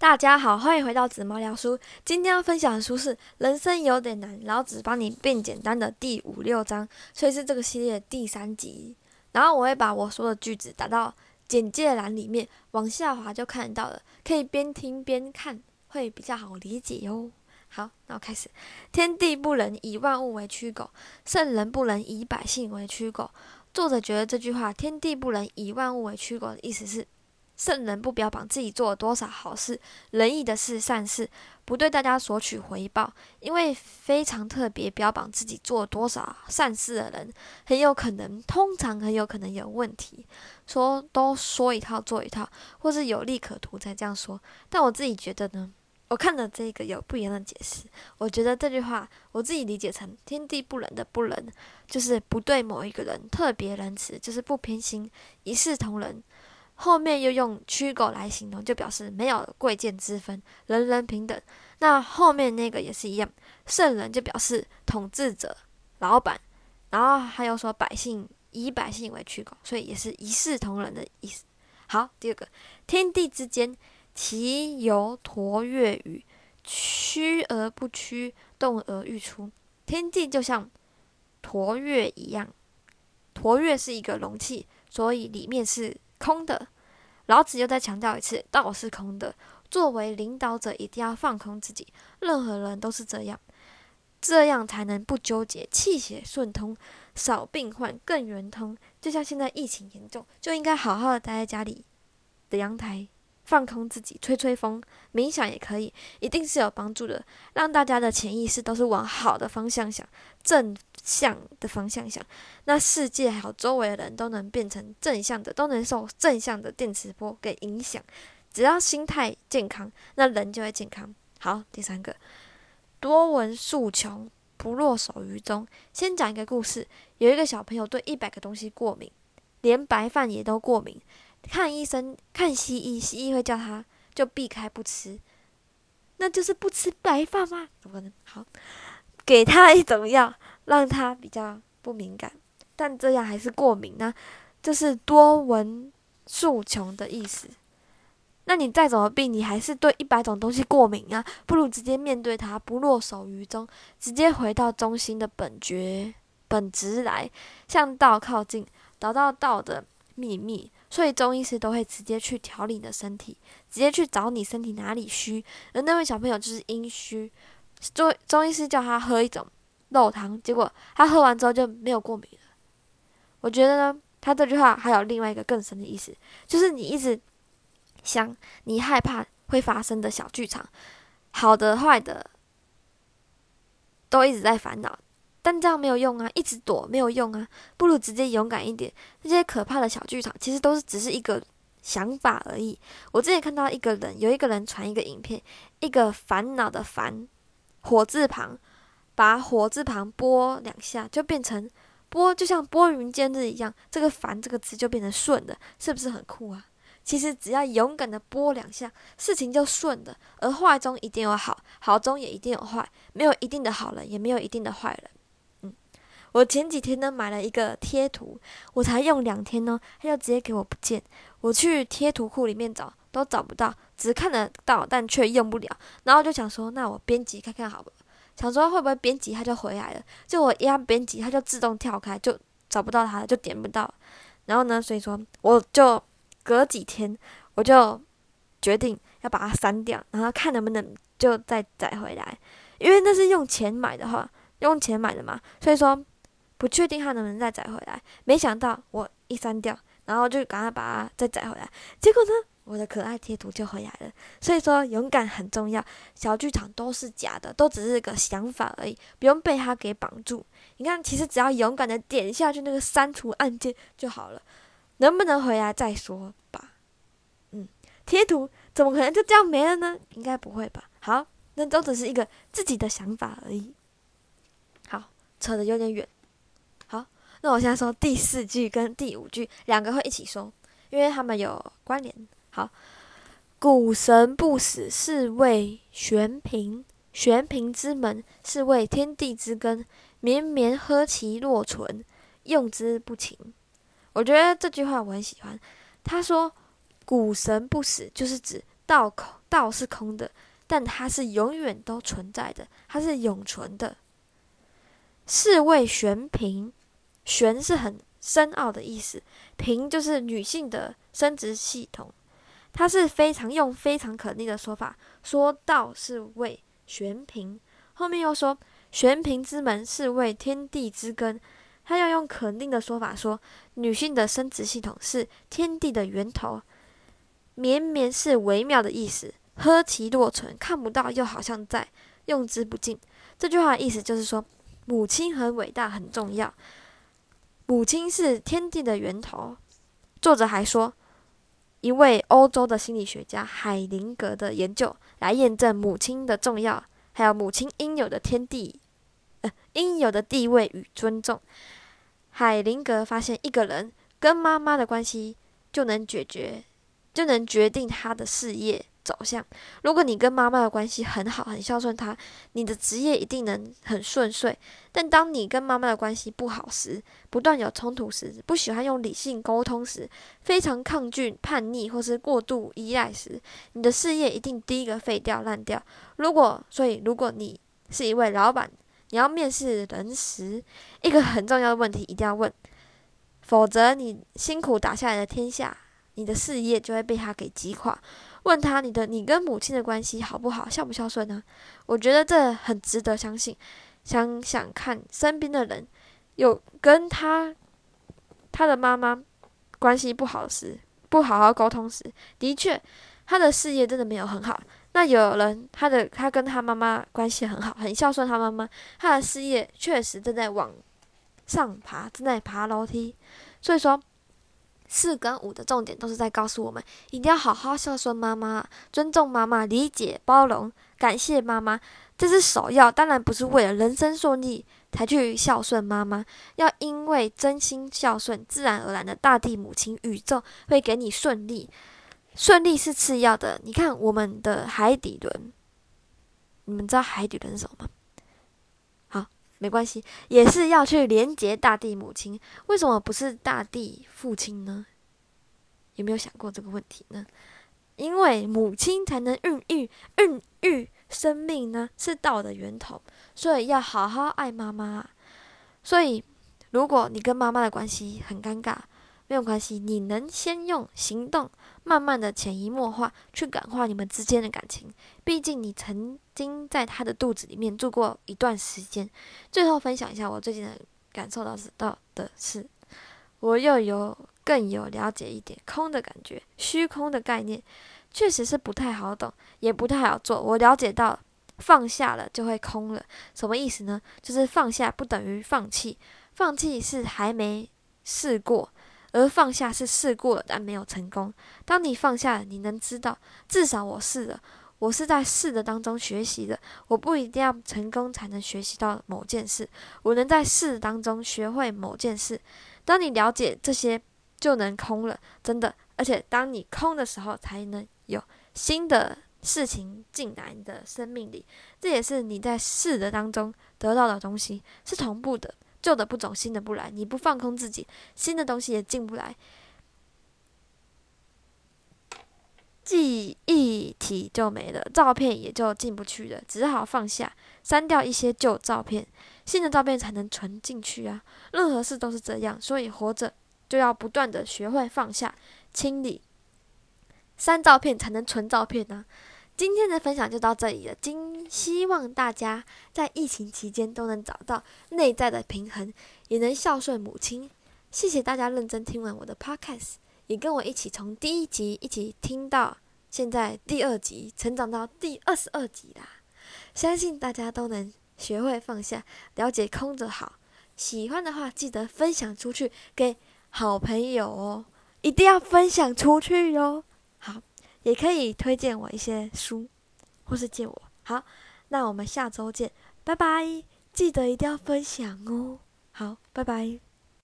大家好，欢迎回到紫猫聊书。今天要分享的书是《人生有点难，老子帮你变简单》的第五六章，所以是这个系列第三集。然后我会把我说的句子打到简介栏里面，往下滑就看得到了，可以边听边看，会比较好理解哟。好，那我开始。天地不仁，以万物为刍狗；圣人不能，以百姓为刍狗。作者觉得这句话“天地不仁，以万物为刍狗”的意思是。圣人不标榜自己做了多少好事、仁义的事、善事，不对大家索取回报，因为非常特别标榜自己做了多少善事的人，很有可能，通常很有可能有问题。说都说一套做一套，或是有利可图才这样说。但我自己觉得呢，我看了这个有不一样的解释。我觉得这句话我自己理解成“天地不仁”的不仁，就是不对某一个人特别仁慈，就是不偏心，一视同仁。后面又用驱狗来形容，就表示没有贵贱之分，人人平等。那后面那个也是一样，圣人就表示统治者、老板，然后还有说百姓以百姓为驱狗，所以也是一视同仁的意思。好，第二个，天地之间，其犹橐越语，屈而不屈，动而欲出。天地就像橐越一样，橐越是一个容器，所以里面是。空的，老子又再强调一次，道是空的。作为领导者，一定要放空自己。任何人都是这样，这样才能不纠结，气血顺通，少病患，更圆通。就像现在疫情严重，就应该好好的待在家里的阳台。放空自己，吹吹风，冥想也可以，一定是有帮助的。让大家的潜意识都是往好的方向想，正向的方向想，那世界还有周围的人都能变成正向的，都能受正向的电磁波给影响。只要心态健康，那人就会健康。好，第三个，多闻数穷，不落手于中。先讲一个故事，有一个小朋友对一百个东西过敏，连白饭也都过敏。看医生，看西医，西医会叫他就避开不吃，那就是不吃白饭吗？怎么可能？好，给他一种药，让他比较不敏感，但这样还是过敏呢？这是多闻数穷的意思。那你再怎么病，你还是对一百种东西过敏啊？不如直接面对它，不落手于中，直接回到中心的本觉本质来，向道靠近，找到道的秘密。所以中医师都会直接去调理你的身体，直接去找你身体哪里虚。而那位小朋友就是阴虚，中中医师叫他喝一种肉汤，结果他喝完之后就没有过敏了。我觉得呢，他这句话还有另外一个更深的意思，就是你一直想你害怕会发生的小剧场，好的坏的，都一直在烦恼。但这样没有用啊，一直躲没有用啊，不如直接勇敢一点。那些可怕的小剧场，其实都是只是一个想法而已。我之前看到一个人，有一个人传一个影片，一个烦恼的烦，火字旁，把火字旁拨两下，就变成拨，就像拨云见日一样。这个烦这个字就变成顺的，是不是很酷啊？其实只要勇敢的拨两下，事情就顺的。而坏中一定有好，好中也一定有坏，没有一定的好人，也没有一定的坏人。我前几天呢买了一个贴图，我才用两天呢，他就直接给我不见。我去贴图库里面找，都找不到，只看得到，但却用不了。然后就想说，那我编辑看看好了？想说会不会编辑它就回来了？就我一按编辑，它就自动跳开，就找不到它了，就点不到。然后呢，所以说我就隔几天，我就决定要把它删掉，然后看能不能就再载回来。因为那是用钱买的话，用钱买的嘛，所以说。不确定他能不能再载回来，没想到我一删掉，然后就赶快把它再载回来，结果呢，我的可爱贴图就回来了。所以说，勇敢很重要，小剧场都是假的，都只是个想法而已，不用被他给绑住。你看，其实只要勇敢的点下去那个删除按键就好了，能不能回来再说吧。嗯，贴图怎么可能就这样没了呢？应该不会吧？好，那都只是一个自己的想法而已。好，扯得有点远。那我现在说第四句跟第五句两个会一起说，因为他们有关联。好，谷神不死，是谓玄平；玄平之门，是谓天地之根。绵绵呵其若存，用之不勤。我觉得这句话我很喜欢。他说谷神不死，就是指道口道是空的，但它是永远都存在的，它是永存的。是谓玄平，玄是很深奥的意思，平就是女性的生殖系统，它是非常用非常肯定的说法，说道是为玄平，后面又说玄平之门是为天地之根，他要用肯定的说法说女性的生殖系统是天地的源头，绵绵是微妙的意思，呵其若存，看不到又好像在，用之不尽。这句话的意思就是说。母亲很伟大，很重要。母亲是天地的源头。作者还说，一位欧洲的心理学家海灵格的研究来验证母亲的重要，还有母亲应有的天地，呃，应有的地位与尊重。海灵格发现，一个人跟妈妈的关系就能解决，就能决定他的事业。走向，如果你跟妈妈的关系很好，很孝顺她，你的职业一定能很顺遂。但当你跟妈妈的关系不好时，不断有冲突时，不喜欢用理性沟通时，非常抗拒、叛逆或是过度依赖时，你的事业一定第一个废掉、烂掉。如果，所以如果你是一位老板，你要面试人时，一个很重要的问题一定要问，否则你辛苦打下来的天下，你的事业就会被他给击垮。问他你的你跟母亲的关系好不好，孝不孝顺呢？我觉得这很值得相信。想想看，身边的人有跟他他的妈妈关系不好时，不好好沟通时，的确他的事业真的没有很好。那有人他的他跟他妈妈关系很好，很孝顺他妈妈，他的事业确实正在往上爬，正在爬楼梯。所以说。四跟五的重点都是在告诉我们，一定要好好孝顺妈妈，尊重妈妈，理解、包容、感谢妈妈，这是首要。当然不是为了人生顺利才去孝顺妈妈，要因为真心孝顺，自然而然的大地母亲、宇宙会给你顺利。顺利是次要的。你看我们的海底轮，你们知道海底轮是什么吗？没关系，也是要去连接大地母亲。为什么不是大地父亲呢？有没有想过这个问题呢？因为母亲才能孕育、孕育生命呢，是道的源头，所以要好好爱妈妈。所以，如果你跟妈妈的关系很尴尬，没有关系，你能先用行动，慢慢的潜移默化去感化你们之间的感情。毕竟你曾经在他的肚子里面住过一段时间。最后分享一下我最近的感受到到的是，我又有。更有了解一点空的感觉，虚空的概念确实是不太好懂，也不太好做。我了解到放下了就会空了，什么意思呢？就是放下不等于放弃，放弃是还没试过，而放下是试过了但没有成功。当你放下了，你能知道，至少我试了，我是在试的当中学习的。我不一定要成功才能学习到某件事，我能在试当中学会某件事。当你了解这些。就能空了，真的。而且当你空的时候，才能有新的事情进来你的生命里。这也是你在试的当中得到的东西，是同步的。旧的不走，新的不来。你不放空自己，新的东西也进不来。记忆体就没了，照片也就进不去了，只好放下，删掉一些旧照片，新的照片才能存进去啊。任何事都是这样，所以活着。就要不断的学会放下、清理、删照片，才能存照片呢。今天的分享就到这里了。今希望大家在疫情期间都能找到内在的平衡，也能孝顺母亲。谢谢大家认真听完我的 podcast，也跟我一起从第一集一起听到现在第二集，成长到第二十二集啦。相信大家都能学会放下，了解空着好。喜欢的话，记得分享出去给。好朋友哦，一定要分享出去哟。好，也可以推荐我一些书，或是借我。好，那我们下周见，拜拜！记得一定要分享哦。好，拜拜。